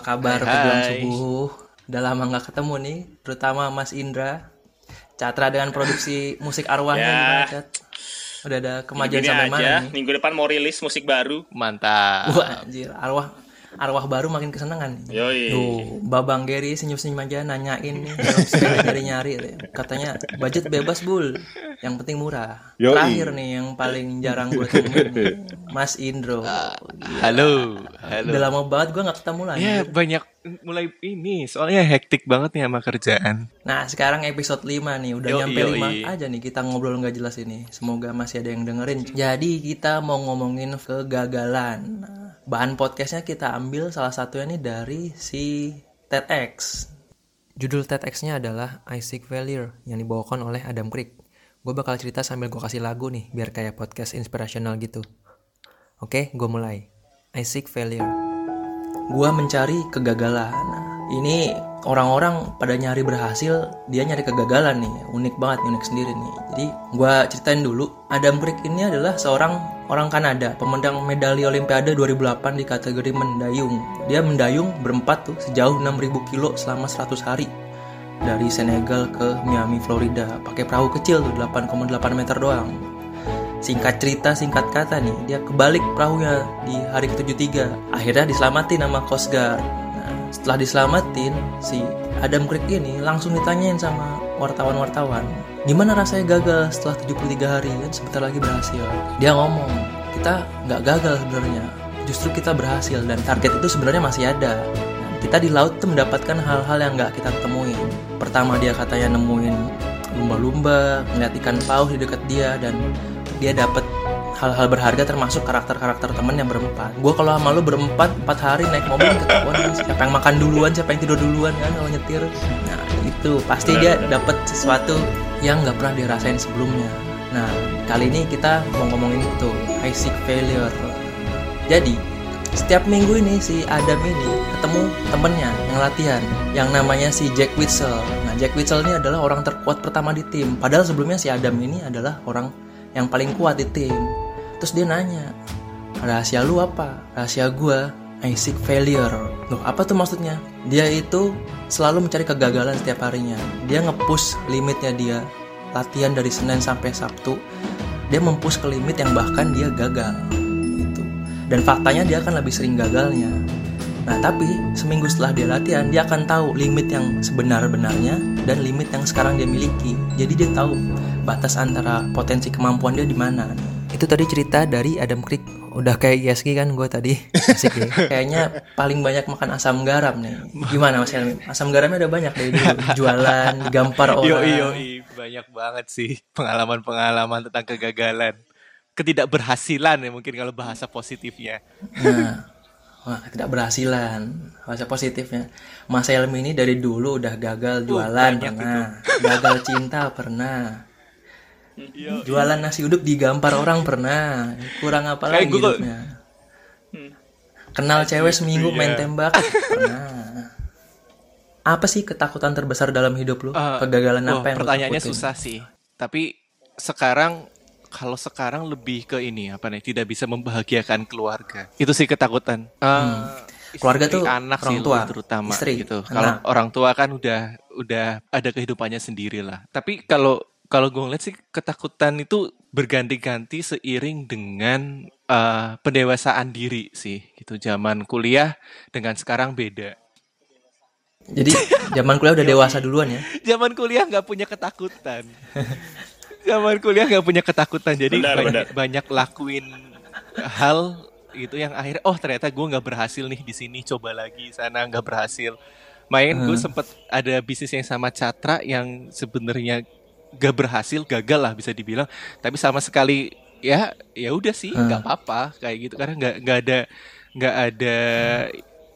Apa kabar hai. subuh? Udah lama nggak ketemu nih, terutama Mas Indra. Catra dengan produksi musik arwahnya Ya. gimana, Cat? Udah ada kemajuan sampai aja, mana nih? minggu depan mau rilis musik baru. Mantap. Wah, anjir, arwah arwah baru makin kesenangan. Yoi. Tuh, Babang Gary senyum-senyum aja nanyain nih nyari-nyari. Katanya budget bebas bul, yang penting murah. Yoi. Terakhir nih yang paling jarang gue temuin Mas Indro. Halo, halo. Udah lama banget gue nggak ketemu lagi. Ya banyak mulai ini soalnya hektik banget nih sama kerjaan. Nah sekarang episode 5 nih Udah Yoi, nyampe yoi. 5 aja nih Kita ngobrol nggak jelas ini Semoga masih ada yang dengerin Jadi kita mau ngomongin kegagalan Nah, Bahan podcastnya kita ambil salah satunya nih dari si TEDx Judul TEDx-nya adalah I Seek Failure Yang dibawakan oleh Adam Crick Gue bakal cerita sambil gue kasih lagu nih Biar kayak podcast inspirational gitu Oke gue mulai I Seek Failure gua mencari kegagalan. Nah, ini orang-orang pada nyari berhasil, dia nyari kegagalan nih. Unik banget, unik sendiri nih. Jadi gua ceritain dulu, Adam Crick ini adalah seorang orang Kanada, pemenang medali Olimpiade 2008 di kategori mendayung. Dia mendayung berempat tuh sejauh 6000 kilo selama 100 hari. Dari Senegal ke Miami, Florida, pakai perahu kecil tuh 8,8 meter doang singkat cerita singkat kata nih dia kebalik perahunya di hari ke-73 akhirnya diselamatin sama Coast Guard nah, setelah diselamatin si Adam Crick ini langsung ditanyain sama wartawan-wartawan gimana rasanya gagal setelah 73 hari? Kan sebentar lagi berhasil. Dia ngomong kita nggak gagal sebenarnya. Justru kita berhasil dan target itu sebenarnya masih ada. Kita di laut tuh mendapatkan hal-hal yang nggak kita temuin. Pertama dia katanya nemuin lumba-lumba ngeliat ikan paus di dekat dia dan dia dapat hal-hal berharga termasuk karakter-karakter temen yang berempat. Gue kalau sama lu berempat empat hari naik mobil ketahuan kan siapa? Yang makan duluan, siapa yang tidur duluan kan kalau nyetir. Nah itu pasti dia dapat sesuatu yang nggak pernah dirasain sebelumnya. Nah kali ini kita mau ngomongin itu I seek failure. Jadi setiap minggu ini si Adam ini ketemu temennya yang latihan yang namanya si Jack Witzel. Nah Jack Witzel ini adalah orang terkuat pertama di tim. Padahal sebelumnya si Adam ini adalah orang yang paling kuat di tim. Terus dia nanya, rahasia lu apa? Rahasia gua, I seek failure. Loh, apa tuh maksudnya? Dia itu selalu mencari kegagalan setiap harinya. Dia nge-push limitnya dia. Latihan dari Senin sampai Sabtu. Dia mempush ke limit yang bahkan dia gagal. Gitu. Dan faktanya dia akan lebih sering gagalnya. Nah, tapi seminggu setelah dia latihan, dia akan tahu limit yang sebenar-benarnya dan limit yang sekarang dia miliki. Jadi dia tahu batas antara potensi kemampuan dia di mana. Itu tadi cerita dari Adam Crick. Udah kayak ISG kan gue tadi. Asik ya. Kayaknya paling banyak makan asam garam nih. Gimana Mas Helmi? Asam garamnya udah banyak dari dulu. Jualan, digampar orang. Yo yo banyak banget sih pengalaman-pengalaman tentang kegagalan, ketidakberhasilan ya mungkin kalau bahasa positifnya. Nah, wah ketidakberhasilan. Bahasa positifnya. Mas Helmi ini dari dulu udah gagal jualan banyak pernah. Gagal cinta pernah. Jualan nasi uduk digampar orang pernah. Kurang apa lagi hidupnya? Kenal cewek seminggu main tembak pernah. Apa sih ketakutan terbesar dalam hidup lu? Eh, Kegagalan apa yang lu pertanyaannya susah sih. Tapi sekarang kalau sekarang lebih ke ini apa nih tidak bisa membahagiakan keluarga. Itu sih ketakutan. Eh, Keluarga istri, tuh anak orang sih tua, terutama istri, gitu. Kalau orang tua kan udah udah ada kehidupannya sendiri lah. Tapi kalau kalau gue ngeliat sih ketakutan itu berganti-ganti seiring dengan eh, pendewasaan diri sih gitu. Zaman kuliah dengan sekarang beda. Jadi zaman kuliah udah dewasa duluan ya. Zaman kuliah nggak punya ketakutan. Zaman kuliah nggak punya ketakutan, jadi Benar, banyak, banyak lakuin hal gitu yang akhirnya oh ternyata gue nggak berhasil nih di sini coba lagi sana nggak berhasil. Main gue sempet ada bisnis yang sama Catra yang sebenarnya gak berhasil gagal lah bisa dibilang tapi sama sekali ya ya udah sih nggak apa-apa kayak gitu karena nggak nggak ada nggak ada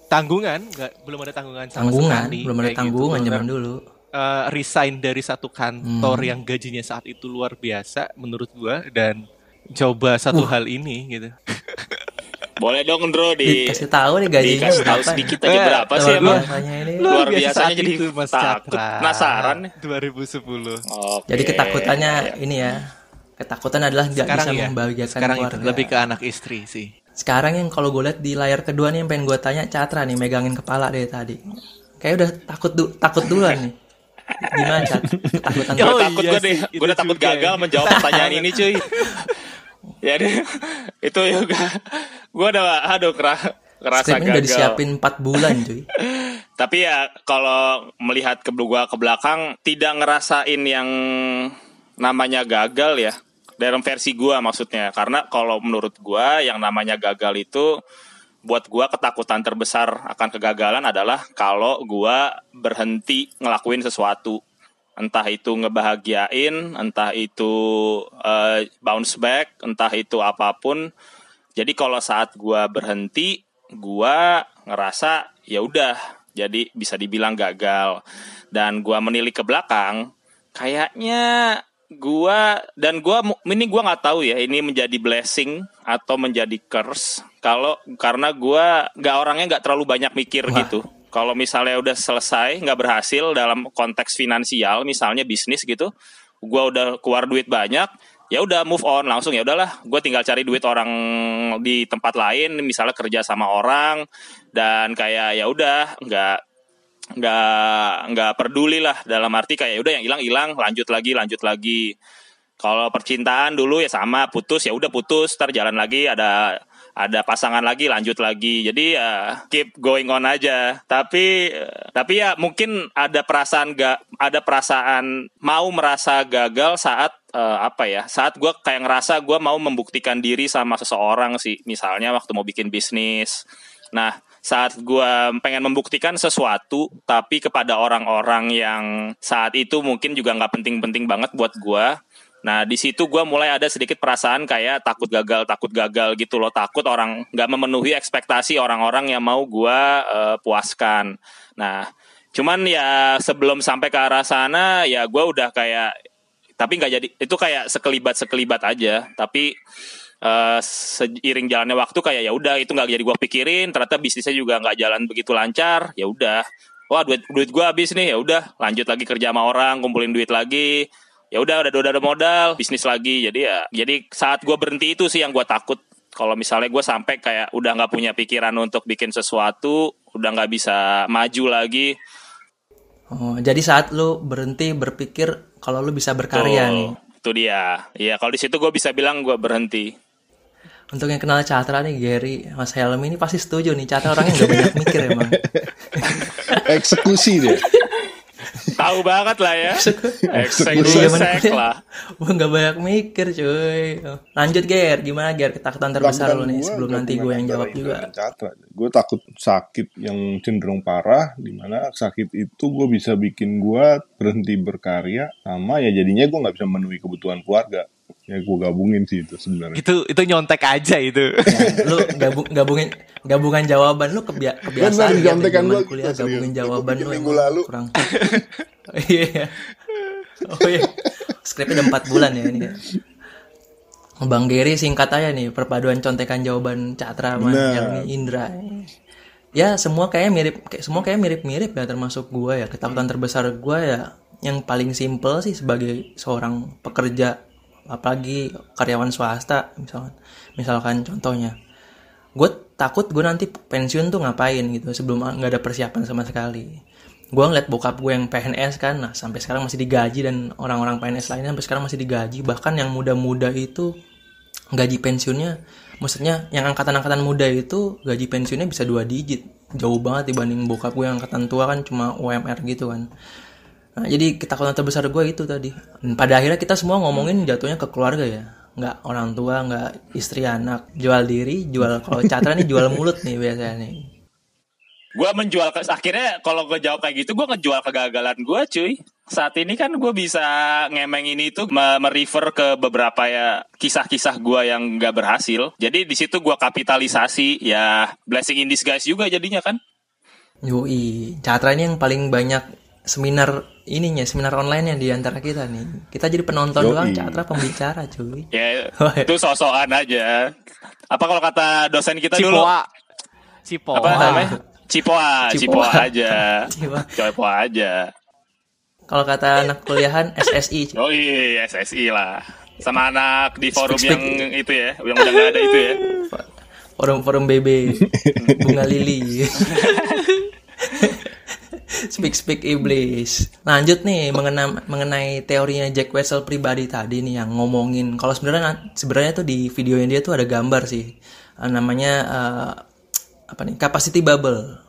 tanggungan nggak belum ada tanggungan sama Tanggungan, sekali belum ada gitu. tanggungan zaman Bahkan, dulu. eh, resign dari satu kantor Hmm. yang gajinya saat itu luar biasa menurut gua dan coba satu hal ini gitu. Boleh dong Ndro di Dikasih tahu nih gajinya dikasih tahu berapa. sedikit aja Eh, berapa sih emang? ini. Luar biasa biasanya jadi itu, Mas takut, Catra. penasaran nih. 2010. Oke. Jadi ketakutannya ini ya. Ketakutan adalah tidak Sekarang bisa ya. membahagiakan Sekarang itu keluarga. lebih ke anak istri sih. sekarang yang kalau gue lihat di layar kedua nih yang pengen gue tanya Catra nih megangin kepala dari tadi kayak udah takut du takut duluan nih gimana Cat takutan Gue Oh, takut iya gue deh, sih, gue itu udah takut gagal menjawab pertanyaan ini cuy. ya deh, itu juga. Gue udah, aduh kera- ngerasa Skripnya udah gagal. disiapin 4 bulan cuy Tapi ya kalau melihat ke gua ke belakang tidak ngerasain yang namanya gagal ya. Dalam versi gua maksudnya. Karena kalau menurut gua yang namanya gagal itu buat gua ketakutan terbesar akan kegagalan adalah kalau gua berhenti ngelakuin sesuatu. Entah itu ngebahagiain, entah itu eh, bounce back, entah itu apa pun. Jadi kalau saat gua berhenti, gua ngerasa ya udah, jadi bisa dibilang gagal. Dan gua menilik ke belakang, kayaknya gua dan gua ini gua nggak tahu ya ini menjadi blessing atau menjadi curse kalau karena gua nggak orangnya nggak terlalu banyak mikir Wah. gitu. Kalau misalnya udah selesai nggak berhasil dalam konteks finansial, misalnya bisnis gitu, gua udah keluar duit banyak, ya udah move on langsung ya udahlah gue tinggal cari duit orang di tempat lain misalnya kerja sama orang dan kayak ya udah nggak nggak nggak peduli lah dalam arti kayak ya udah yang hilang hilang lanjut lagi lanjut lagi. Kalau percintaan dulu ya sama putus ya udah putus ntar jalan lagi ada ada pasangan lagi lanjut lagi. Jadi ya keep going on aja. Tapi tapi ya mungkin ada perasaan gak ada perasaan mau merasa gagal saat eh, apa ya saat gue kayak ngerasa gue mau membuktikan diri sama seseorang sih. Misalnya waktu mau bikin bisnis. Nah saat gue pengen membuktikan sesuatu tapi kepada orang-orang yang saat itu mungkin juga nggak penting-penting banget buat gue Nah di situ gue mulai ada sedikit perasaan kayak takut gagal, takut gagal gitu loh, takut orang nggak memenuhi ekspektasi orang-orang yang mau gue eh, puaskan. Nah cuman ya sebelum sampai ke arah sana ya gue udah kayak tapi nggak jadi itu kayak sekelibat sekelibat aja. Tapi eh, seiring jalannya waktu kayak ya udah itu nggak jadi gue pikirin. Ternyata bisnisnya juga nggak jalan begitu lancar. Ya udah, wah duit duit gue habis nih ya udah lanjut lagi kerja sama orang, kumpulin duit lagi ya udah udah udah ada modal bisnis lagi. Jadi ya jadi saat gue berhenti itu sih yang gue takut. Kalau misalnya gue sampai kayak udah nggak punya pikiran untuk bikin sesuatu udah nggak bisa maju lagi. Oh jadi saat lu berhenti berpikir kalau lu bisa berkarya Tuh, nih. Itu dia. Iya kalau di situ gue bisa bilang gue berhenti. Untuk yang kenal Catra nih Gary, Mas Helmi ini pasti setuju nih. Catra orangnya nggak banyak mikir emang. Eksekusi dia. Tahu banget lah ya Eksekusi eksekusi bener. lah Wah nggak banyak mikir cuy. Lanjut Ger, gimana Ger ketakutan terbesar lu nih sebelum nanti gue yang jawab juga. Gue takut sakit yang cenderung parah, di mana sakit itu gue bisa bikin gue berhenti berkarya, sama ya jadinya gue nggak bisa memenuhi kebutuhan keluarga. Ya gue gabungin sih itu sebenarnya. Itu itu nyontek aja itu. Ya, lu gabung gabungin gabungan jawaban lu kebia kebiasaan ya gua kuliah gitu, gabungin serius. jawaban lu minggu lalu. kurang. Iya. Oh iya. Skripnya udah 4 bulan ya ini. ya. Bang Gary singkat aja nih perpaduan contekan jawaban Catra sama. Helmi Indra. Ya semua kayak mirip kayak semua kayak mirip-mirip ya termasuk gua ya ketakutan terbesar gua ya yang paling simple sih sebagai seorang pekerja apalagi karyawan swasta misalkan. Misalkan contohnya gue takut gue nanti pensiun tuh ngapain gitu sebelum nggak ada persiapan sama sekali. Gue ngeliat bokap gue yang PNS kan nah sampai sekarang masih digaji dan orang-orang PNS lainnya sampai sekarang masih digaji. Bahkan yang muda-muda itu gaji pensiunnya maksudnya yang angkatan-angkatan muda itu gaji pensiunnya bisa dua digit. Jauh banget dibanding bokap gue yang angkatan tua kan cuma UMR gitu kan Nah, jadi ketakutan terbesar gue itu tadi. Dan pada akhirnya kita semua ngomongin jatuhnya ke keluarga ya. Nggak orang tua, nggak istri anak. Jual diri, jual kalau Catra nih jual mulut nih biasanya nih. gue menjual ke akhirnya kalau gue jawab kayak gitu gue ngejual kegagalan gue cuy saat ini kan gue bisa ngemeng ini tuh me- merefer ke beberapa ya kisah-kisah gue yang gak berhasil jadi di situ gue kapitalisasi ya blessing in disguise juga jadinya kan Yoi, Catra ini yang paling banyak seminar ininya, seminar online yang di antara kita nih. Kita jadi penonton Yoi. doang, Catra pembicara cuy. ya Oh, iya. itu sosokan aja apa kalau kata dosen kita dulu Cipoa. Cipoa. apa namanya cipoa Cipoa. cipoa aja Cipoa. cipoa aja Kalau kata anak kuliahan SSI. cuy. oh iya SSI lah sama anak di forum Speak, yang itu ya yang udah gak ada itu ya Forum-forum BB. Bunga lili. Speak speak iblis. Lanjut nih mengenai mengenai teorinya Jack Wessel pribadi tadi nih yang ngomongin kalau sebenarnya sebenarnya tuh di videonya dia tuh ada gambar sih. Uh, namanya uh, apa nih? Capacity bubble.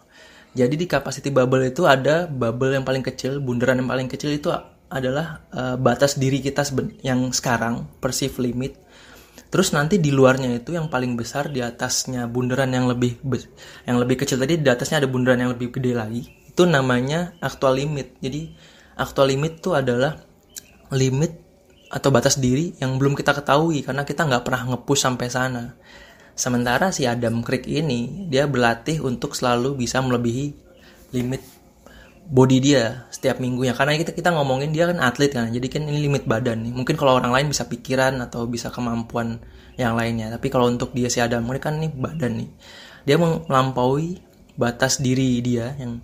Jadi di capacity bubble itu ada bubble yang paling kecil, bundaran yang paling kecil itu adalah uh, batas diri kita yang sekarang, perceive limit. Terus nanti di luarnya itu yang paling besar di atasnya bundaran yang lebih yang lebih kecil tadi di atasnya ada bundaran yang lebih gede lagi itu namanya actual limit. Jadi actual limit itu adalah limit atau batas diri yang belum kita ketahui karena kita nggak pernah ngepush sampai sana. Sementara si Adam Crick ini dia berlatih untuk selalu bisa melebihi limit body dia setiap minggunya karena kita kita ngomongin dia kan atlet kan jadi kan ini limit badan nih mungkin kalau orang lain bisa pikiran atau bisa kemampuan yang lainnya tapi kalau untuk dia si Adam Crick kan ini badan nih dia melampaui batas diri dia yang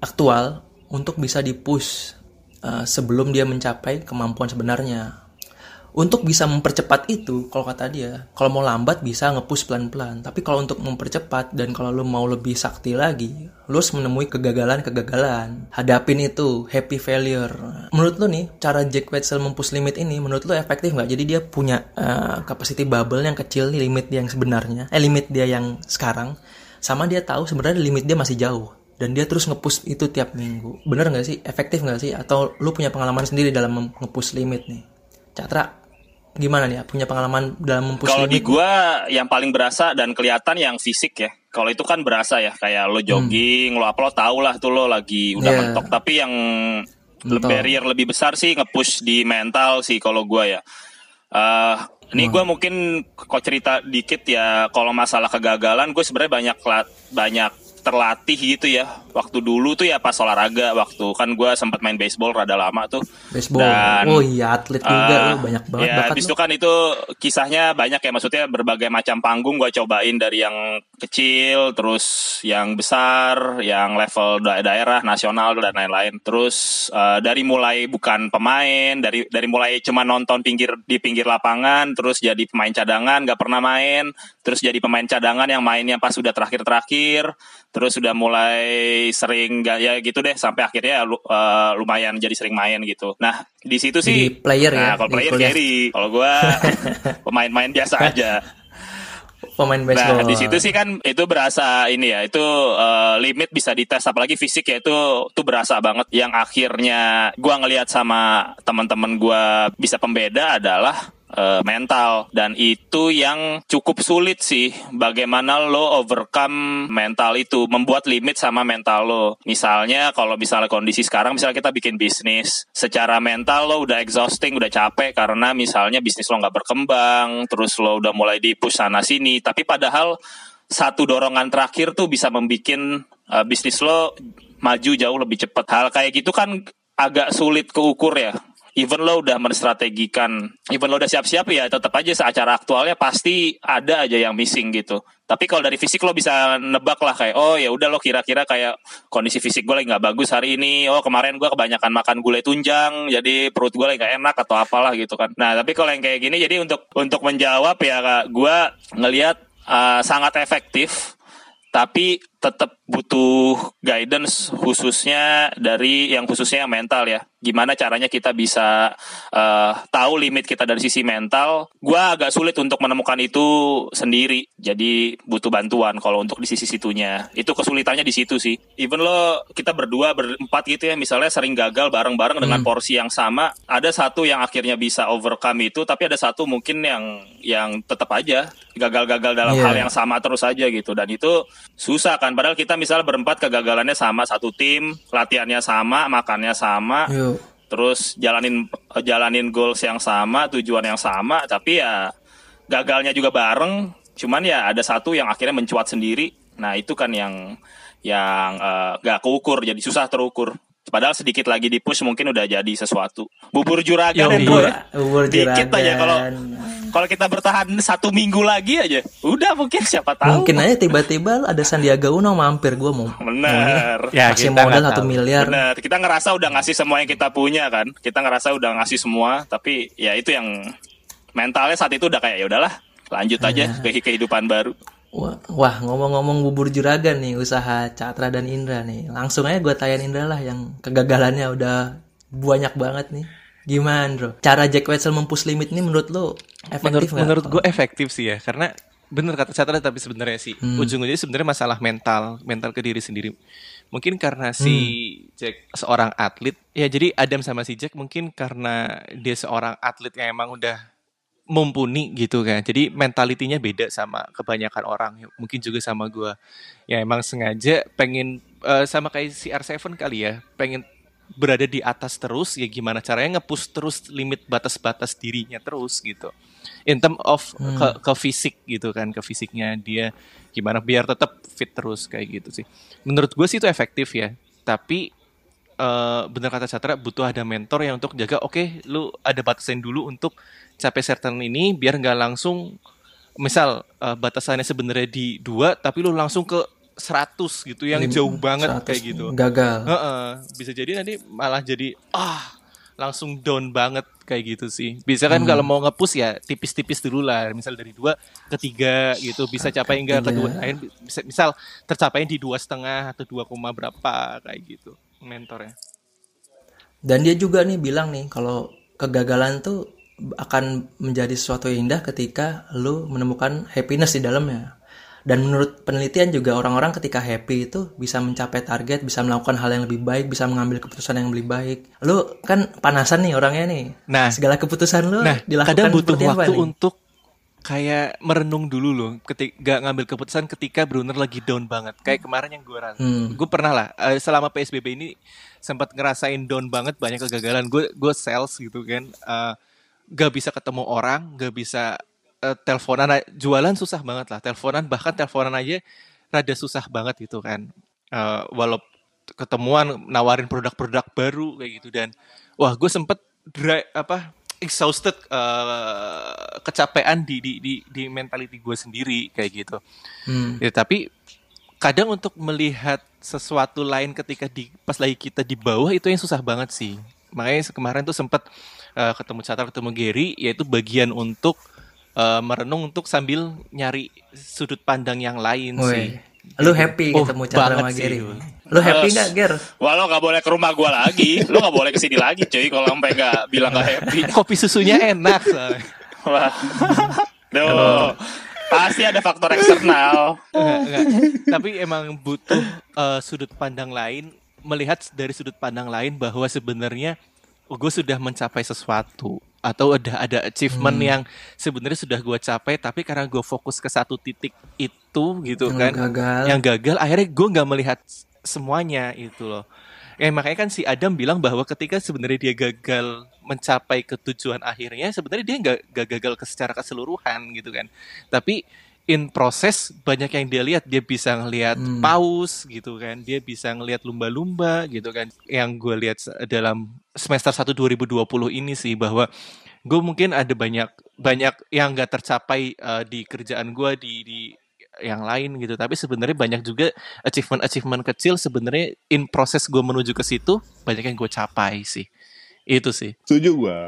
aktual untuk bisa dipush uh, sebelum dia mencapai kemampuan sebenarnya. Untuk bisa mempercepat itu, kalau kata dia, kalau mau lambat bisa ngepush pelan-pelan. Tapi kalau untuk mempercepat dan kalau lo mau lebih sakti lagi, lo harus menemui kegagalan-kegagalan. Hadapin itu, happy failure. Menurut lo nih, cara Jack Wetzel mempush limit ini, menurut lo efektif nggak? Jadi dia punya uh, capacity bubble yang kecil nih, limit dia yang sebenarnya, eh limit dia yang sekarang, sama dia tahu sebenarnya limit dia masih jauh dan dia terus ngepush itu tiap minggu. Bener nggak sih? Efektif nggak sih? Atau lu punya pengalaman sendiri dalam ngepush limit nih? Catra gimana nih punya pengalaman dalam mempush kalau di gua yang paling berasa dan kelihatan yang fisik ya. Kalau itu kan berasa ya kayak lo jogging hmm. lo apa lo tau lah tuh lo lagi udah yeah. mentok. Tapi yang mentok. barrier lebih besar sih ngepush di mental sih kalau gua ya. Uh, ini gue mungkin kok cerita dikit ya kalau masalah kegagalan gue sebenarnya banyak banyak terlatih gitu ya waktu dulu tuh ya pas olahraga waktu kan gue sempat main baseball rada lama tuh. Baseball? Dan, oh iya atlet juga uh, banyak banget ya habis itu kan itu kisahnya banyak ya maksudnya berbagai macam panggung gue cobain dari yang kecil terus yang besar yang level da daerah nasional dan lain-lain. Terus uh, dari mulai bukan pemain dari dari mulai cuma nonton pinggir di pinggir lapangan terus jadi pemain cadangan gak pernah main. Terus jadi pemain cadangan yang mainnya pas sudah terakhir-terakhir terus sudah mulai sering gak ya gitu deh sampai akhirnya uh, lumayan jadi sering main gitu. Nah di situ sih jadi player nah, ya. Kalau player carry, kalau gue pemain-main biasa aja. Pemain baseball. Nah di situ sih kan itu berasa ini ya itu uh, limit bisa dites apalagi fisik ya itu tuh berasa banget. Yang akhirnya gue ngelihat sama teman-teman gue bisa pembeda adalah uh, mental. Dan itu yang cukup sulit sih bagaimana lo overcome mental itu membuat limit sama mental lo. Misalnya kalau misalnya kondisi sekarang misalnya kita bikin bisnis secara mental lo udah exhausting udah capek karena misalnya bisnis lo nggak berkembang terus lo udah mulai di push sana sini. Tapi padahal satu dorongan terakhir tuh bisa membuat uh, bisnis lo maju jauh lebih cepat hal kayak gitu kan agak sulit keukur ya even lo udah menstrategikan, even lo udah siap-siap ya tetap aja seacara aktualnya pasti ada aja yang missing gitu. Tapi kalau dari fisik lo bisa nebak lah kayak oh ya udah lo kira-kira kayak kondisi fisik gue lagi nggak bagus hari ini. Oh kemarin gue kebanyakan makan gulai tunjang jadi perut gue lagi gak enak atau apalah gitu kan. Nah tapi kalau yang kayak gini jadi untuk untuk menjawab ya gue ngelihat uh, sangat efektif tapi tetap butuh guidance khususnya dari yang khususnya yang mental ya. Gimana caranya kita bisa uh, tahu limit kita dari sisi mental. Gue agak sulit untuk menemukan itu sendiri. Jadi butuh bantuan kalau untuk di sisi situnya. Itu kesulitannya di situ sih. Even lo kita berdua berempat gitu ya misalnya sering gagal bareng-bareng hmm. dengan porsi yang sama ada satu yang akhirnya bisa overcome itu tapi ada satu mungkin yang yang tetap aja gagal-gagal dalam yeah. hal yang sama terus aja gitu. Dan itu susah kan padahal kita misalnya berempat kegagalannya sama satu tim latihannya sama makannya sama Yo terus jalanin jalanin goals yang sama tujuan yang sama tapi ya gagalnya juga bareng cuman ya ada satu yang akhirnya mencuat sendiri. Nah itu kan yang yang uh, gak keukur jadi susah terukur Padahal sedikit lagi di push mungkin udah jadi sesuatu. Bubur juragan Yo, ya bubur, bubur Dikit aja kalau kalau kita bertahan satu minggu lagi aja, udah mungkin siapa tahu. Mungkin aja tiba-tiba ada Sandiaga Uno mampir gue mau. Bener. Ya, kasih modal satu miliar. Bener. Kita ngerasa udah ngasih semua yang kita punya kan. Kita ngerasa udah ngasih semua, tapi ya itu yang mentalnya saat itu udah kayak ya udahlah, lanjut aja nah. ke kehidupan baru. Wah, ngomong-ngomong bubur juragan nih usaha Catra dan Indra nih. Langsung aja gue tayan Indra lah yang kegagalannya udah banyak banget nih. Gimana bro? Cara Jack Wetzel mempush limit ini menurut lo efektif menurut menurut gue efektif sih ya karena bener kata Catra tapi sebenarnya sih Hmm. ujung-ujungnya sebenarnya masalah mental mental ke diri sendiri mungkin karena si Hmm. Jack seorang atlet ya jadi Adam sama si Jack mungkin karena dia seorang atlet yang emang udah mumpuni gitu kan. Jadi mentalitinya beda sama kebanyakan orang mungkin juga sama gua. Ya emang sengaja pengen eh, sama kayak si R7 kali ya pengen berada di atas terus ya gimana caranya nge-push terus limit batas-batas dirinya terus gitu. In term of ke, ke fisik gitu kan ke fisiknya dia gimana biar tetap fit terus kayak gitu sih. Menurut gue sih itu efektif ya. Tapi eh bener kata Catra butuh ada mentor yang untuk jaga oke lu ada batasan dulu untuk capai certain ini biar nggak langsung misal eh, batasannya sebenarnya di dua tapi lu langsung ke 100 gitu yang Lim- jauh banget 100 kayak gitu Gagal. Heeh, bisa jadi nanti malah jadi ah langsung down banget kayak gitu sih. Bisa kan kalau mau nge-push ya tipis-tipis dulu lah. Misal dari dua ke tiga gitu bisa capai enggak ke dua lain misal tercapai di dua setengah atau dua koma berapa kayak gitu mentornya. Dan dia juga nih bilang nih kalau kegagalan tuh akan menjadi sesuatu yang indah ketika lu menemukan happiness di dalamnya. Dan menurut penelitian juga orang-orang ketika happy itu bisa mencapai target, bisa melakukan hal yang lebih baik, bisa mengambil keputusan yang lebih baik. Lu kan panasan nih orangnya nih. Nah, Segala keputusan lu Nah, dilakukan kadang butuh seperti apa waktu nih? untuk kayak merenung dulu loh, ketika ngambil keputusan ketika benar lagi down banget. Kayak kemarin yang gue rasa, Hmm. gue pernah lah eh, selama PSBB ini sempat ngerasain down banget, banyak kegagalan. Gue gue sales gitu kan, eh, gak bisa ketemu orang, gak bisa eh, teleponan, jualan susah banget lah, teleponan bahkan teleponan aja rada susah banget gitu kan. Eh, walau ketemuan nawarin produk-produk baru kayak gitu dan wah gue sempet dry, apa exhausted eh, kecapean di di di, di mentality gue sendiri kayak gitu Hmm. ya tapi kadang untuk melihat sesuatu lain ketika di pas lagi kita di bawah itu yang susah banget sih makanya kemarin tuh sempet eh, ketemu Catra ketemu Gary yaitu bagian untuk eh, merenung untuk sambil nyari sudut pandang yang lain sih Woi. Lu happy Oh, ketemu Chandra. Gary? Lu happy nggak, Ger? Wah lo gak boleh ke rumah gua lagi, lo gak boleh ke sini lagi cuy kalau sampai gak bilang gak happy. kopi susunya enak soalnya. Wah, Duh, pasti ada faktor eksternal. Enggak, enggak. Tapi emang butuh eh, sudut pandang lain, melihat dari sudut pandang lain bahwa sebenarnya oh, gue sudah mencapai sesuatu atau ada ada achievement yang sebenarnya sudah gue capai, tapi karena gue fokus ke satu titik itu gitu Yang kan, gagal. yang gagal, akhirnya gue nggak melihat semuanya itu loh. Ya makanya kan si Adam bilang bahwa ketika sebenarnya dia gagal mencapai ketujuan akhirnya, sebenarnya dia nggak nggak gagal ke secara keseluruhan gitu kan. Tapi in proses banyak yang dia lihat, dia bisa ngelihat Hmm. paus gitu kan, dia bisa ngelihat lumba-lumba gitu kan. Yang gue lihat dalam semester 1 2020 ini sih bahwa gue mungkin ada banyak banyak yang nggak tercapai eh, di kerjaan gue di di yang lain gitu tapi sebenarnya banyak juga achievement achievement kecil sebenarnya in proses gue menuju ke situ banyak yang gue capai sih itu sih Setuju gua.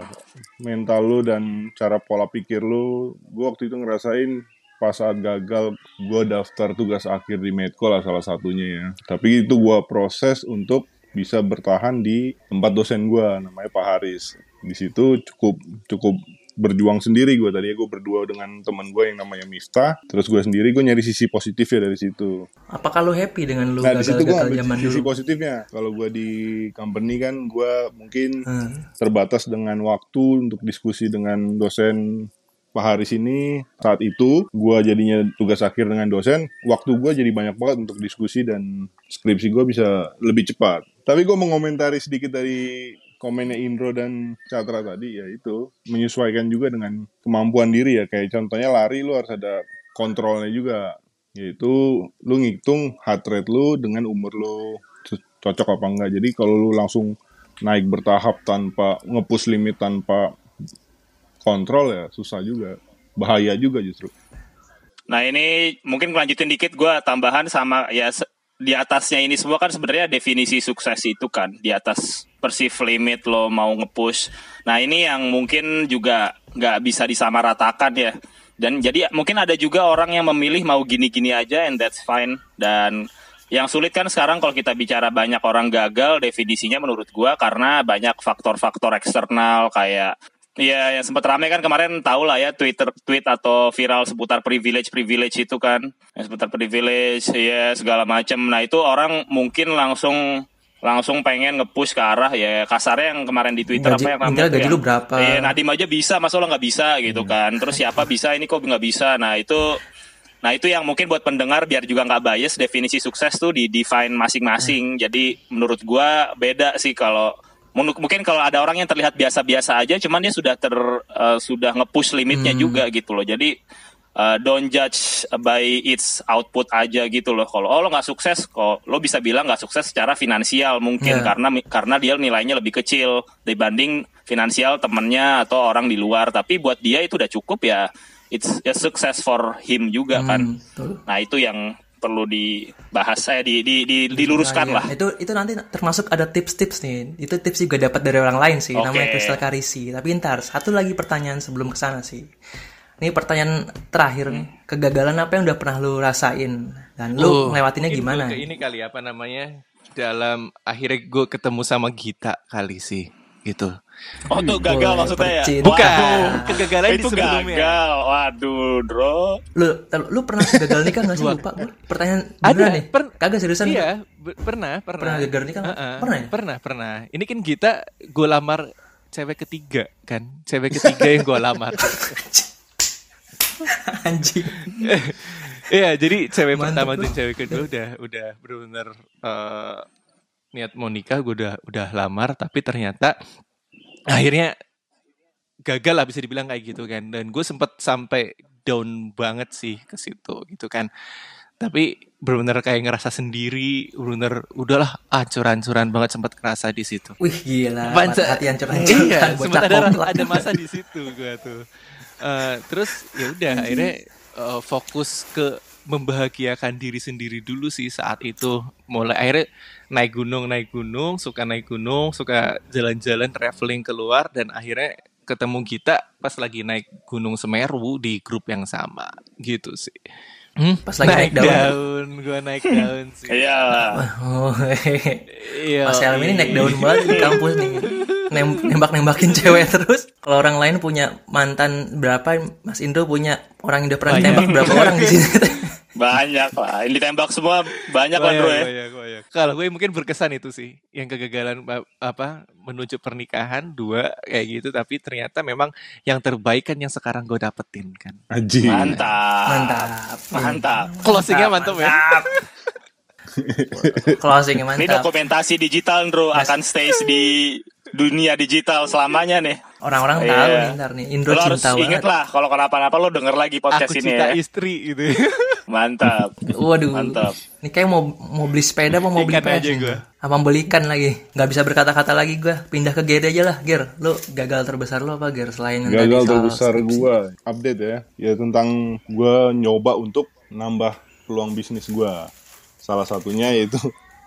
Mental lu dan cara pola pikir lu, gua waktu itu ngerasain pas saat gagal, gua daftar tugas akhir di Medco lah salah satunya ya. Tapi itu gua proses untuk bisa bertahan di tempat dosen gua namanya Pak Haris. Di situ cukup cukup berjuang sendiri gue tadi gue berdua dengan teman gue yang namanya Miftah terus gue sendiri gue nyari sisi positif ya dari situ Apakah lu happy dengan lu nah gue gagal-gagal ambil zaman sisi dulu? positifnya kalau gue di company kan gue mungkin Hmm. terbatas dengan waktu untuk diskusi dengan dosen Pak Haris ini saat itu gue jadinya tugas akhir dengan dosen waktu gue jadi banyak banget untuk diskusi dan skripsi gue bisa lebih cepat. Tapi gue mengomentari sedikit dari komennya Indro dan Catra tadi ya itu menyesuaikan juga dengan kemampuan diri ya. Kayak contohnya lari lu harus ada kontrolnya juga. Yaitu lu ngitung heart rate lu dengan umur lu co- cocok apa enggak. Jadi kalau lu langsung naik bertahap tanpa ngepush limit tanpa kontrol ya susah juga bahaya juga justru Nah ini mungkin lanjutin dikit gue tambahan sama ya di atasnya ini semua kan sebenarnya definisi sukses itu kan di atas perceive limit lo mau nge-push. Nah ini yang mungkin juga nggak bisa disamaratakan ya. Dan jadi mungkin ada juga orang yang memilih mau gini-gini aja and that's fine. Dan yang sulit kan sekarang kalau kita bicara banyak orang gagal definisinya menurut gua karena banyak faktor-faktor eksternal kayak Iya, yang sempat ramai kan kemarin tahu lah ya Twitter tweet atau viral seputar privilege privilege itu kan, yang seputar privilege ya segala macam. Nah itu orang mungkin langsung langsung pengen ngepush ke arah ya kasarnya yang kemarin di Twitter Gaji- apa yang tuh gaji yang, lu berapa? Iya, Nadim aja bisa, masa lo nggak bisa gitu kan? Terus siapa bisa ini kok nggak bisa? Nah itu Nah itu yang mungkin buat pendengar biar juga nggak bias definisi sukses tuh di define masing-masing. Jadi menurut gua beda sih kalau mungkin kalau ada orang yang terlihat biasa-biasa aja, cuman dia sudah ter eh, sudah nge-push limitnya juga gitu loh. Jadi eh, don't judge by its output aja gitu loh. Kalau oh lo nggak sukses, kok lo bisa bilang nggak sukses secara finansial mungkin Ya. karena karena dia nilainya lebih kecil dibanding finansial temennya atau orang di luar. Tapi buat dia itu udah cukup ya. It's a success for him juga kan. betul. Nah itu yang perlu dibahas saya di, di, di- diluruskan Nah, lah. Itu itu nanti termasuk ada tips-tips nih. Itu tips juga dapat dari orang lain sih. Oke. Namanya Crystal Karisi. Tapi ntar satu lagi pertanyaan sebelum ke sana sih. Ini pertanyaan terakhir nih. Kegagalan apa yang udah pernah lu rasain dan lu Oh, ngelewatinnya mungkin gimana? ini kali apa namanya dalam akhirnya gue ketemu sama Gita kali sih gitu. Oh tuh gagal Boleh, maksudnya ya? percin. Bukan, Waduh. kegagalan di itu sebelumnya. gagal. Waduh, bro. Lu lu pernah gagal nikah gak sih lupa gua? Pertanyaan Ada, beneran nih. per- Kagak seriusan. Iya, pernah, pernah. Pernah gagal nikah nggak? Heeh, Pernah ya? Pernah, pernah. Ini kan kita gue lamar cewek ketiga kan, cewek ketiga yang gue lamar. Anjing. Iya, jadi cewek Mantep pertama dan cewek kedua udah udah benar-benar eh, niat mau nikah, gue udah udah lamar, tapi ternyata akhirnya gagal lah bisa dibilang kayak gitu kan. Dan gue sempet sampai down banget sih ke situ gitu kan. Tapi benar-benar kayak ngerasa sendiri, benar udahlah ancur-ancuran banget sempat kerasa di situ. Wih gila. Mata hati hancur iya, bocah sempat ada ada masa di situ gua tuh. Eh, terus ya udah akhirnya eh, fokus ke membahagiakan diri sendiri dulu sih saat itu. Mulai akhirnya naik gunung, naik gunung, suka naik gunung, suka jalan-jalan traveling keluar dan akhirnya ketemu kita pas lagi naik Gunung Semeru di grup yang sama gitu sih. Hmm, Pas lagi naik daun. daun, gua naik daun sih. Iya lah. Oh, hehehe. Iya. Mas Helmi ini naik daun banget di kampus nih. Nem- nembak-nembakin cewek terus. Kalau orang lain punya mantan berapa, Mas Indro punya orang yang udah pernah Banyak. tembak berapa orang di sini. Banyak lah. Ini ditembak semua banyak lah bro ya. Banyak, banyak. Kalau gue mungkin berkesan itu sih, yang kegagalan ba- apa menuju pernikahan dua kayak gitu, tapi ternyata memang yang terbaik kan yang sekarang gue dapetin kan. Aji. Mantap. Mantap. Mantap. Closingnya mantap ya. Mantap. Closing Ini mantap. dokumentasi digital bro akan stays di dunia digital selamanya nih. Orang-orang Iya. tahu nih ntar nih. Indro Lo harus cinta inget banget. lah kalau kenapa-napa lo denger lagi podcast Aku ini cinta ya. istri gitu. Mantap. Waduh. Mantap. Ini kayak mau mau beli sepeda apa mau beli PS. Apa mau beli ikan lagi? Nggak bisa berkata-kata lagi gue. Pindah ke GD aja lah, Ger. Lu gagal terbesar lu apa, Ger? Selain yang tadi Gagal terbesar skripsi. gua update ya. Ya tentang gua nyoba untuk nambah peluang bisnis gua. Salah satunya yaitu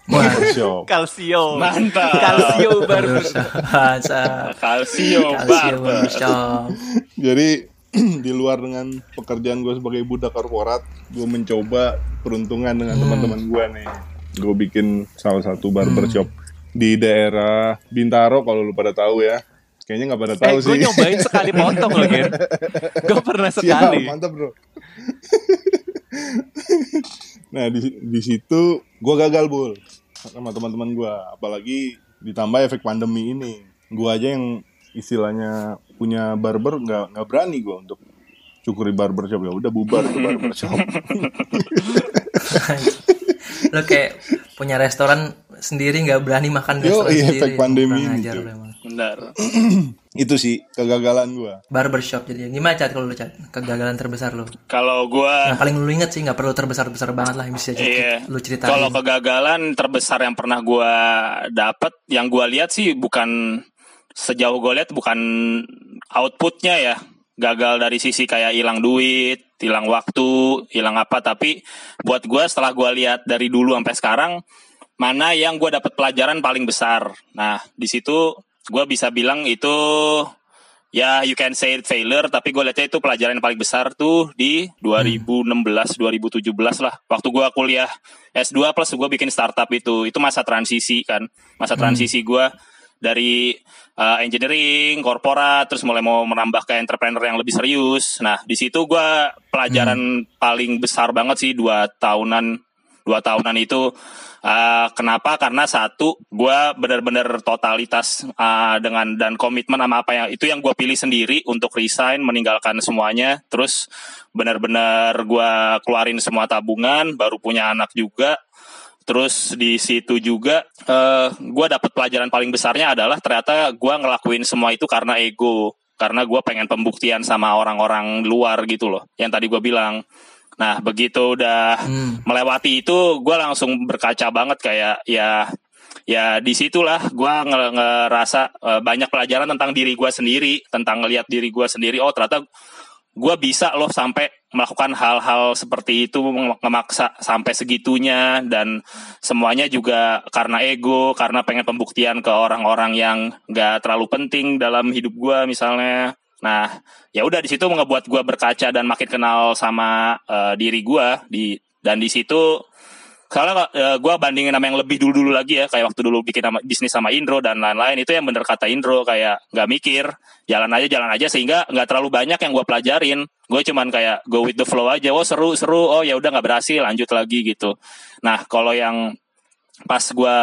barbershop. Kalsio. Mantap. Kalsio baru. Bahasa Kalsio Kalsio barber. barbershop. Jadi di luar dengan pekerjaan gue sebagai budak korporat, gue mencoba peruntungan dengan teman-teman gue nih. Gue bikin salah satu barbershop di daerah Bintaro kalau lu pada tahu ya. Kayaknya nggak pada Eh, tahu gue sih. nyobain sekali potong loh, Gen. Gue pernah Siap, sekali. mantap bro. nah di di situ gue gagal bul sama teman-teman gue, apalagi ditambah efek pandemi ini. Gue aja yang istilahnya punya barber nggak nggak berani gue untuk cukuri barbershop ya udah bubar ke barbershop. Lu kayak punya restoran sendiri nggak berani makan Yo, restoran iya, sendiri. efek pandemi ini, ajar. Benar. Itu sih kegagalan gue. Barbershop jadi gimana cat kalau lu cat kegagalan terbesar lu Kalau gua yang paling lu inget sih nggak perlu terbesar besar banget lah yang bisa jadi Iya. lu ceritain Kalau kegagalan terbesar yang pernah gua dapat, yang gua lihat sih bukan sejauh gue lihat bukan outputnya ya. Gagal dari sisi kayak hilang duit, hilang waktu, hilang apa. Tapi buat gua setelah gua lihat dari dulu sampai sekarang, mana yang gua dapat pelajaran paling besar. Nah di situ gua bisa bilang itu ya you can say it failure tapi gue lihatnya itu pelajaran yang paling besar tuh di 2016 2017 lah. Waktu gue kuliah S2 plus gue bikin startup itu. Itu masa transisi kan. Masa transisi gue dari uh, engineering, korporat, terus mulai mau menambah ke entrepreneur yang lebih serius. Nah, di situ gue pelajaran paling besar banget sih dua tahunan, dua tahunan itu. Uh, kenapa? Karena satu, gue benar-benar totalitas uh, dengan dan komitmen sama apa yang itu yang gue pilih sendiri untuk resign, meninggalkan semuanya. Terus benar-benar gue keluarin semua tabungan, baru punya anak juga. Terus di situ juga uh, gue dapet pelajaran paling besarnya adalah ternyata gue ngelakuin semua itu karena ego, karena gue pengen pembuktian sama orang-orang luar gitu loh. Yang tadi gue bilang. Nah begitu udah hmm. melewati itu, gue langsung berkaca banget kayak ya ya di situlah gue ngerasa uh, banyak pelajaran tentang diri gue sendiri, tentang ngelihat diri gue sendiri. Oh ternyata gue bisa loh sampai melakukan hal-hal seperti itu memaksa sampai segitunya dan semuanya juga karena ego karena pengen pembuktian ke orang-orang yang gak terlalu penting dalam hidup gue misalnya nah ya udah di situ ngebuat gue berkaca dan makin kenal sama uh, diri gue di dan di situ soalnya uh, eh, gue bandingin sama yang lebih dulu dulu lagi ya kayak waktu dulu bikin nama, bisnis sama Indro dan lain-lain itu yang bener kata Indro kayak nggak mikir jalan aja jalan aja sehingga nggak terlalu banyak yang gue pelajarin. Gue cuman kayak go with the flow aja oh seru seru oh ya udah nggak berhasil lanjut lagi gitu. Nah kalau yang pas gue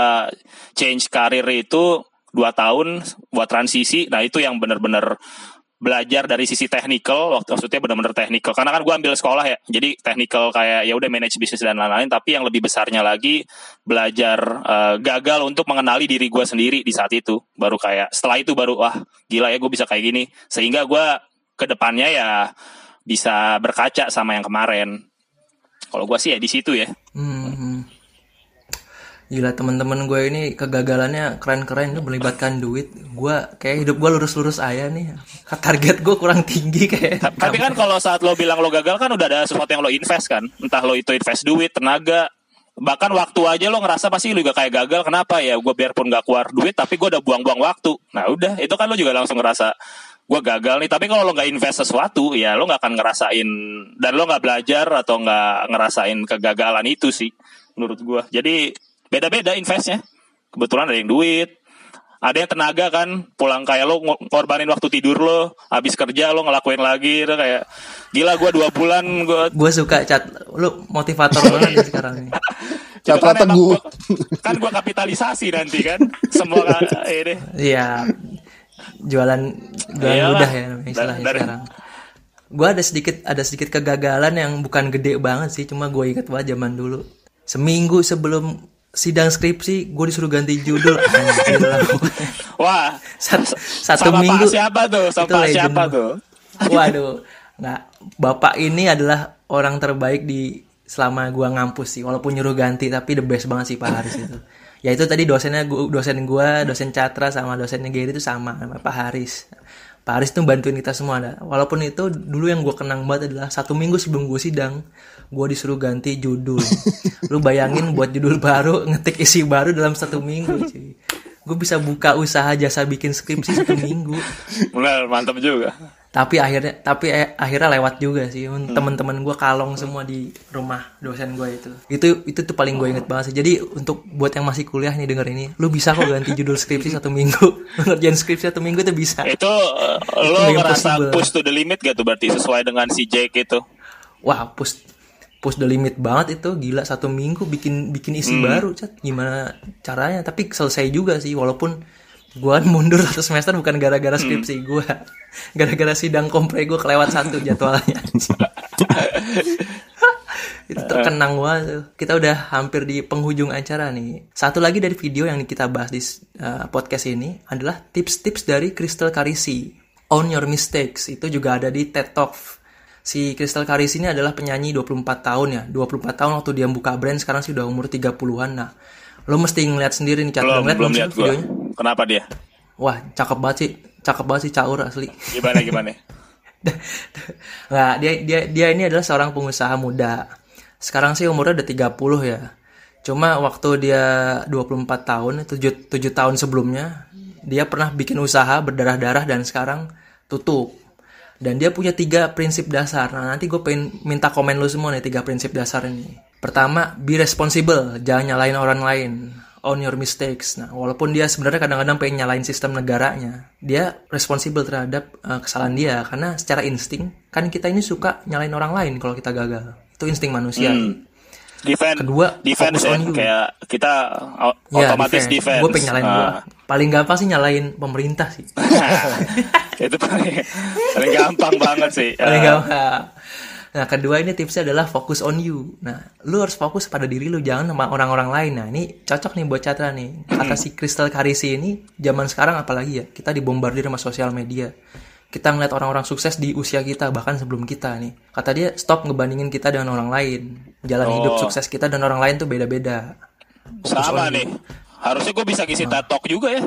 change karir itu dua tahun buat transisi nah itu yang bener-bener belajar dari sisi technical waktu maksudnya benar-benar technical. Karena kan gue ambil sekolah ya jadi technical kayak ya udah manage bisnis dan lain-lain tapi yang lebih besarnya lagi belajar uh, gagal untuk mengenali diri gue sendiri di saat itu. Baru kayak setelah itu baru wah gila ya gue bisa kayak gini. Sehingga gue ke depannya ya bisa berkaca sama yang kemarin. Kalau gue sih ya di situ ya. Hmm. Gila teman-teman gue ini kegagalannya keren-keren itu melibatkan duit. Gue kayak hidup gue lurus-lurus aja nih. Target gue kurang tinggi kayak. Tapi kan kalau saat lo bilang lo gagal kan udah ada sesuatu yang lo invest kan. Entah lo itu invest duit, tenaga, bahkan waktu aja lo ngerasa pasti lo juga kayak gagal. Kenapa ya? Gue biarpun gak keluar duit tapi gue udah buang-buang waktu. Nah udah itu kan lo juga langsung ngerasa gue gagal nih tapi kalau lo nggak invest sesuatu ya lo nggak akan ngerasain dan lo nggak belajar atau nggak ngerasain kegagalan itu sih menurut gue jadi beda-beda investnya. Kebetulan ada yang duit. Ada yang tenaga kan pulang kayak lo ngorbanin waktu tidur lo habis kerja lo ngelakuin lagi itu kayak gila gue dua bulan gue gue suka cat lo motivator banget sekarang ini cat kan teguh kan gue kapitalisasi nanti kan semua kan, ini. Iya. Jualan jualan Iyalah. mudah ya istilahnya dari, sekarang. Gue ada sedikit ada sedikit kegagalan yang bukan gede banget sih cuma gue ingat banget zaman dulu. Seminggu sebelum sidang skripsi gue disuruh ganti judul. Wah. Satu, satu sama minggu. pak siapa tuh? Sama pak siapa tuh? Waduh. Nggak bapak ini adalah orang terbaik di selama gue ngampus sih. Walaupun nyuruh ganti tapi the best banget sih pak Haris itu. Ya itu tadi dosennya gua, dosen gue dosen Catra sama dosennya Gary itu sama sama Pak Haris. Pak Haris tuh bantuin kita semua. Ada. Walaupun itu dulu yang gue kenang banget adalah satu minggu sebelum gue sidang, gue disuruh ganti judul. Lu bayangin buat judul baru, ngetik isi baru dalam satu minggu, cuy. Gue bisa buka usaha jasa bikin skripsi satu minggu. Benar, mantap juga tapi akhirnya tapi eh, akhirnya lewat juga sih hmm. teman-teman gue kalong semua di rumah dosen gue itu itu itu tuh paling gue inget banget sih jadi untuk buat yang masih kuliah nih denger ini lu bisa kok ganti judul skripsi satu minggu ngerjain skripsi satu minggu tuh bisa itu lo ngerasa possible. push to the limit gak tuh berarti sesuai dengan si Jake itu wah push push the limit banget itu gila satu minggu bikin bikin isi hmm. baru cat gimana caranya? Tapi selesai juga sih walaupun gue mundur satu semester bukan gara-gara hmm. skripsi hmm. gue gara-gara sidang kompre gue kelewat satu jadwalnya. Itu terkenang banget kita udah hampir di penghujung acara nih. Satu lagi dari video yang kita bahas di uh, podcast ini adalah tips-tips dari Crystal Carisi. Own Your Mistakes. Itu juga ada di TED Talk si Crystal Carisi ini adalah penyanyi 24 tahun ya. 24 tahun waktu dia buka brand sekarang sih udah umur 30-an nah lo mesti ngeliat sendiri nih cat belum, ngeliat belum lihat videonya? Kenapa dia? Wah cakep banget sih. Cakep banget sih caur asli. Gimana gimana? Nggak dia dia dia ini adalah seorang pengusaha muda. Sekarang sih umurnya udah 30 ya. Cuma waktu dia 24 tahun 7, 7 tahun sebelumnya dia pernah bikin usaha berdarah-darah dan sekarang tutup dan dia punya tiga prinsip dasar. Nah nanti gue pengen minta komen lu semua nih tiga prinsip dasar ini. Pertama be responsible. Jangan nyalain orang lain. On your mistakes. Nah walaupun dia sebenarnya kadang-kadang pengen nyalain sistem negaranya dia responsible terhadap uh, kesalahan dia. Karena secara insting kan kita ini suka nyalain orang lain kalau kita gagal. Itu insting manusia. Hmm. Defend, Kedua, defense focus ya. on you. Kayak kita Ya, otomatis defense. gue pengen nyalain Ah. gua. paling gampang sih nyalain pemerintah sih itu paling, paling gampang banget sih. paling Ah. gampang Nah, kedua ini tipsnya adalah fokus on you. Nah, lu harus fokus pada diri lu, jangan sama orang-orang lain. Nah, ini cocok nih buat Catra nih. Kata si Crystal Karisi ini, zaman sekarang apalagi ya, kita dibombardir sama sosial media. Kita ngeliat orang-orang sukses di usia kita, bahkan sebelum kita nih. Kata dia, stop ngebandingin kita dengan orang lain. Jalan Oh. hidup sukses kita dan orang lain tuh beda-beda. Sama nih. Harusnya gue bisa ngisi TED Talk juga ya.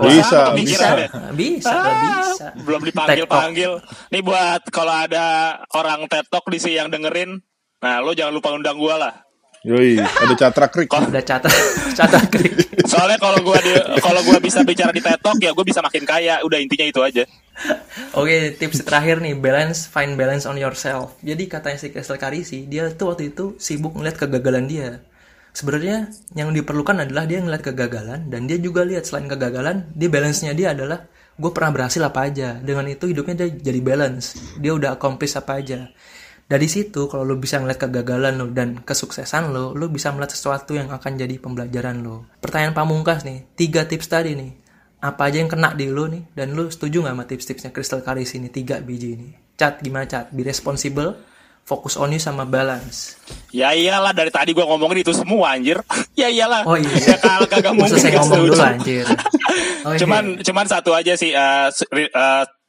Bisa, Bisa, bisa, Ah, bisa. Belum dipanggil-panggil. Nih buat kalau ada orang TED Talk di sini yang dengerin, nah lo jangan lupa undang gua lah. Yoi, ada Catra Krik. Udah catat, catat klik. Soalnya kalau gua di, kalau gua bisa bicara di Talk ya gue bisa makin kaya. Udah intinya itu aja. Oke, tips terakhir nih, balance, find balance on yourself. Jadi katanya si Crystal Karisi, dia tuh waktu itu sibuk ngeliat kegagalan dia. Sebenarnya yang diperlukan adalah dia ngeliat kegagalan dan dia juga lihat selain kegagalan, dia balance-nya dia adalah gue pernah berhasil apa aja. Dengan itu hidupnya dia jadi balance. Dia udah accomplish apa aja. Dari situ kalau lu bisa ngeliat kegagalan lo dan kesuksesan lo, lu bisa melihat sesuatu yang akan jadi pembelajaran lo. Pertanyaan pamungkas nih, tiga tips tadi nih. Apa aja yang kena di lu nih dan lu setuju nggak sama tips-tipsnya Crystal Karis ini tiga biji ini? Cat gimana cat? Be responsible, fokus on you sama balance. Ya iyalah dari tadi gua ngomongin itu semua anjir. ya iyalah. Oh iya. Ya kalau kagak mungkin Selesai gak ngomong dulu anjir. Oh, iya. cuman cuman satu aja sih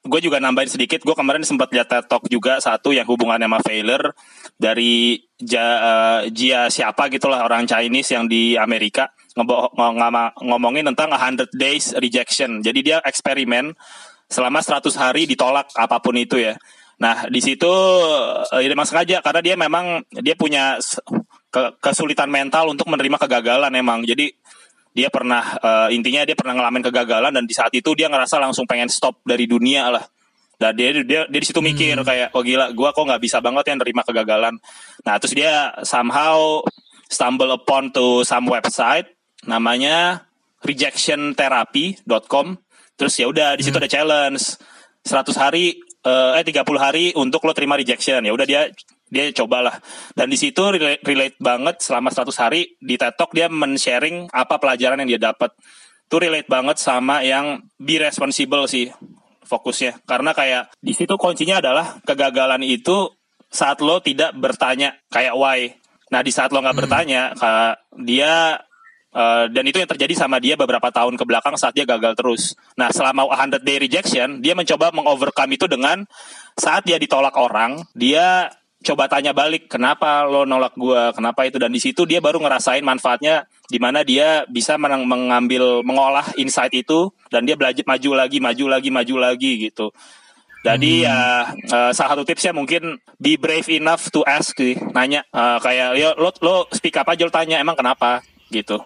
gue juga nambahin sedikit gue kemarin sempat lihat Talk juga satu yang hubungannya sama failure dari ja, eh, Jia siapa gitulah orang Chinese yang di Amerika ngebo- ngomongin tentang 100 days rejection. Jadi dia eksperimen selama 100 hari ditolak apa pun itu ya. Nah di situ eh, memang sengaja karena dia memang dia punya ke- kesulitan mental untuk menerima kegagalan emang. Jadi dia pernah eh, intinya dia pernah ngalamin kegagalan dan di saat itu dia ngerasa langsung pengen stop dari dunia lah. Dan dia dia dia di situ mikir kayak oh gila gua kok nggak bisa banget ya nerima kegagalan. Nah terus dia somehow stumble upon to some website namanya rejectiontherapy.com terus ya udah di situ ada challenge. 100 hari eh eh, 30 hari untuk lo terima rejection. Ya udah dia dia cobalah. Dan di situ relate, relate banget selama 100 hari di TED Talk dia men-sharing apa pelajaran yang dia dapat. Itu relate banget sama yang be responsible sih fokusnya. Karena kayak di situ kuncinya adalah kegagalan itu saat lo tidak bertanya kayak why. Nah di saat lo nggak bertanya kayak dia Uh, dan itu yang terjadi sama dia beberapa tahun ke belakang saat dia gagal terus. Nah, selama 100 day rejection, dia mencoba mengovercome itu dengan saat dia ditolak orang, dia coba tanya balik, kenapa lo nolak gua, kenapa itu dan di situ dia baru ngerasain manfaatnya di mana dia bisa menang, mengambil mengolah insight itu dan dia belajar maju lagi, maju lagi, maju lagi gitu. Jadi ya eh, salah satu tipsnya mungkin be brave enough to ask sih, nanya Eh, kayak yo lo lo speak up aja lo tanya emang kenapa gitu.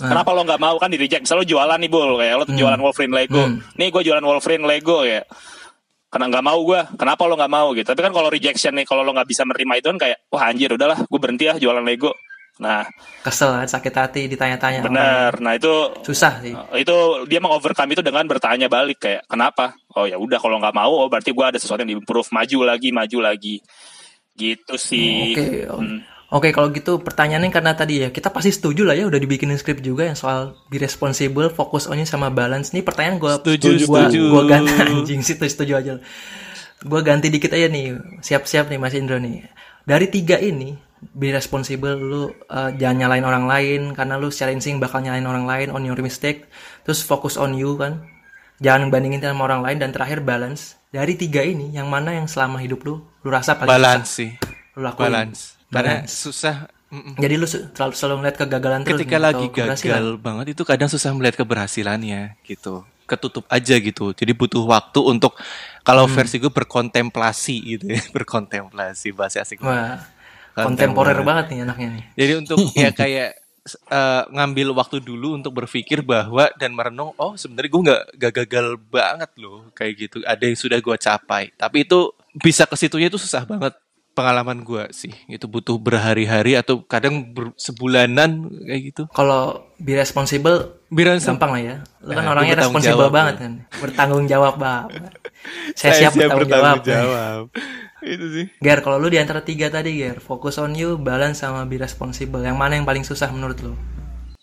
Nah. Kenapa lo nggak mau kan di reject? Misalnya lo jualan nih bol, kayak lo jualan Wolverine Lego. Hmm. Nih gue jualan Wolverine Lego ya. Karena nggak mau gue, kenapa lo nggak mau gitu? Tapi kan kalau rejection nih, kalau lo nggak bisa menerima itu kan kayak, wah anjir udahlah, gue berhenti ya jualan Lego. Nah, Kesel kan, sakit hati ditanya-tanya. benar. Nah itu Susah sih. itu dia mengovercome itu dengan bertanya balik kayak kenapa? Oh ya udah kalau nggak mau, oh berarti gue ada sesuatu yang diimprove, maju lagi, maju lagi. Gitu sih. Oke, oke. Hmm. Oke, kalau gitu pertanyaannya karena tadi ya kita pasti setuju lah ya udah dibikinin skrip juga yang soal be responsible, fokus onnya sama balance. Nih pertanyaan gue Setuju, gua, setuju. gua ganti anjing situ setuju aja. Gue ganti dikit aja nih. Siap-siap nih Mas Indro nih. Dari tiga ini be responsible lu uh, jangan nyalain orang lain karena lu secara insting bakal nyalain orang lain on your mistake. Terus fokus on you kan. Jangan bandingin sama orang lain dan terakhir balance. Dari tiga ini yang mana yang selama hidup lu lu rasa paling balance sih Lu lakuin. balance karena susah mm-mm. Jadi lu selalu selalu ngeliat kegagalan terus ketika nih, lagi gagal banget itu kadang susah melihat keberhasilannya gitu. Ketutup aja gitu. Jadi butuh waktu untuk kalau Hmm. versi gue berkontemplasi gitu ya. Berkontemplasi bahasa asing Wah, Kontemporer. kontemporer. banget nih anaknya nih. jadi untuk ya kayak uh, ngambil waktu dulu untuk berpikir bahwa dan merenung oh sebenarnya gue nggak gak gagal banget loh kayak gitu. Ada yang sudah gue capai. Tapi itu bisa ke situnya itu susah banget pengalaman gue sih. Itu butuh berhari-hari atau kadang ber, sebulanan kayak gitu. Kalau be responsible be gampang lah ya. Lu kan nah, orangnya responsibel banget kan. Bertanggung jawab banget saya, saya siap, siap bertanggung, jawab, jawab. itu sih. Ger kalau lu di antara tiga tadi Ger fokus on you balance sama be responsible. Yang mana yang paling susah menurut lu?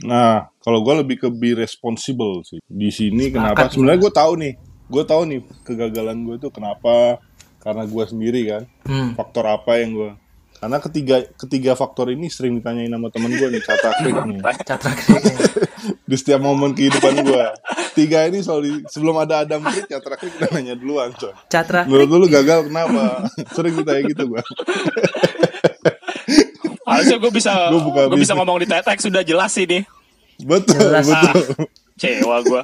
Nah kalau gue lebih ke be responsible sih. Di sini kenapa? sebenarnya gue tahu nih. Gue tahu nih kegagalan gue itu kenapa karena gue sendiri kan. Hmm. faktor apa yang gue karena ketiga ketiga faktor ini sering ditanyain sama temen gue nih catra krik nih. Catra krik di setiap momen kehidupan gue tiga ini selalu sebelum ada Adam krik catra krik udah nanya duluan coy. Catra menurut lu gagal kenapa? Sering ditanya gitu gue harusnya gue bisa gue bisa ngomong di tetek sudah jelas sih nih. Betul jelas. betul. Ah, cewa gue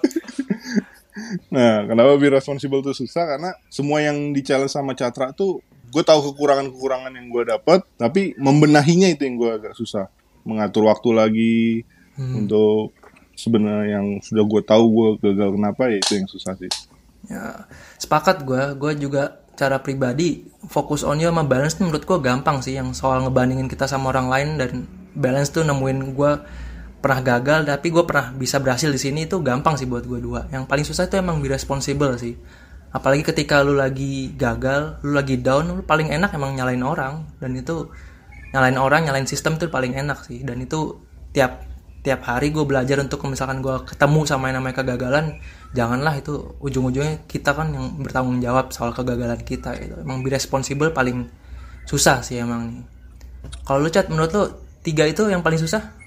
Nah, kenapa be responsible itu susah? Karena semua yang di challenge sama Catra tuh gue tahu kekurangan-kekurangan yang gue dapat, tapi membenahinya itu yang gue agak susah. Mengatur waktu lagi hmm. untuk sebenarnya yang sudah gue tahu gue gagal kenapa ya itu yang susah sih. Ya, sepakat gue. Gue juga cara pribadi fokus on you sama balance tuh menurut gue gampang sih yang soal ngebandingin kita sama orang lain dan balance tuh nemuin gue pernah gagal tapi gue pernah bisa berhasil di sini itu gampang sih buat gue dua. Yang paling susah itu emang be responsible sih. Apalagi ketika lu lagi gagal lu lagi down lu paling enak emang nyalain orang. Dan itu nyalain orang nyalain sistem itu paling enak sih. Dan itu tiap tiap hari gue belajar untuk misalkan gue ketemu sama yang namanya kegagalan janganlah itu ujung-ujungnya kita kan yang bertanggung jawab soal kegagalan kita itu emang be responsible paling susah sih emang nih. Kalau lu cat menurut lu tiga itu yang paling susah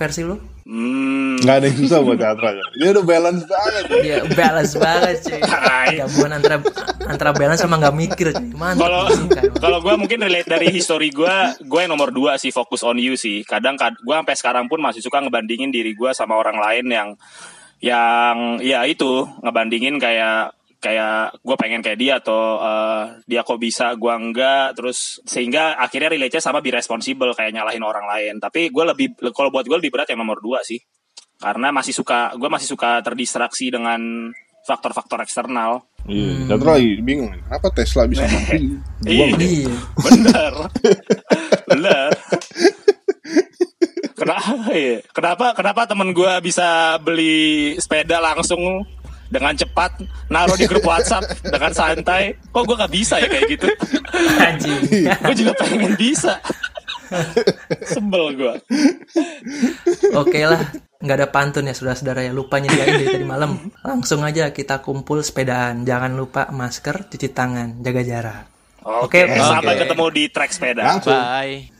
versi lu? Hmm. Gak ada yang susah buat Catra ya. Dia udah balance banget. Iya, balance banget sih. Gabungan antara antara balance sama gak mikir. Kalau kalau gue mungkin relate dari history gue, gue yang nomor dua sih fokus on you sih. Kadang gue sampai sekarang pun masih suka ngebandingin diri gue sama orang lain yang yang ya itu ngebandingin kayak kayak gue pengen kayak dia atau uh, dia kok bisa gue enggak terus sehingga akhirnya relate sama be responsible kayak nyalahin orang lain tapi gue lebih kalau buat gue lebih berat yang nomor dua sih karena masih suka gue masih suka terdistraksi dengan faktor-faktor eksternal Iya, hmm. lagi bingung kenapa Tesla bisa mati? iya, bener, bener. kenapa? Iya. Kenapa? Kenapa temen gue bisa beli sepeda langsung dengan cepat naruh di grup WhatsApp dengan santai. Kok gue gak bisa ya kayak gitu? Anjing. gue juga pengen bisa. Sebel gue. Oke lah, nggak ada pantun ya saudara-saudara ya lupa nyediain dari tadi malam. Langsung aja kita kumpul sepedaan. Jangan lupa masker, cuci tangan, jaga jarak. Oke, okay, okay. sampai ketemu di trek sepeda. Bye.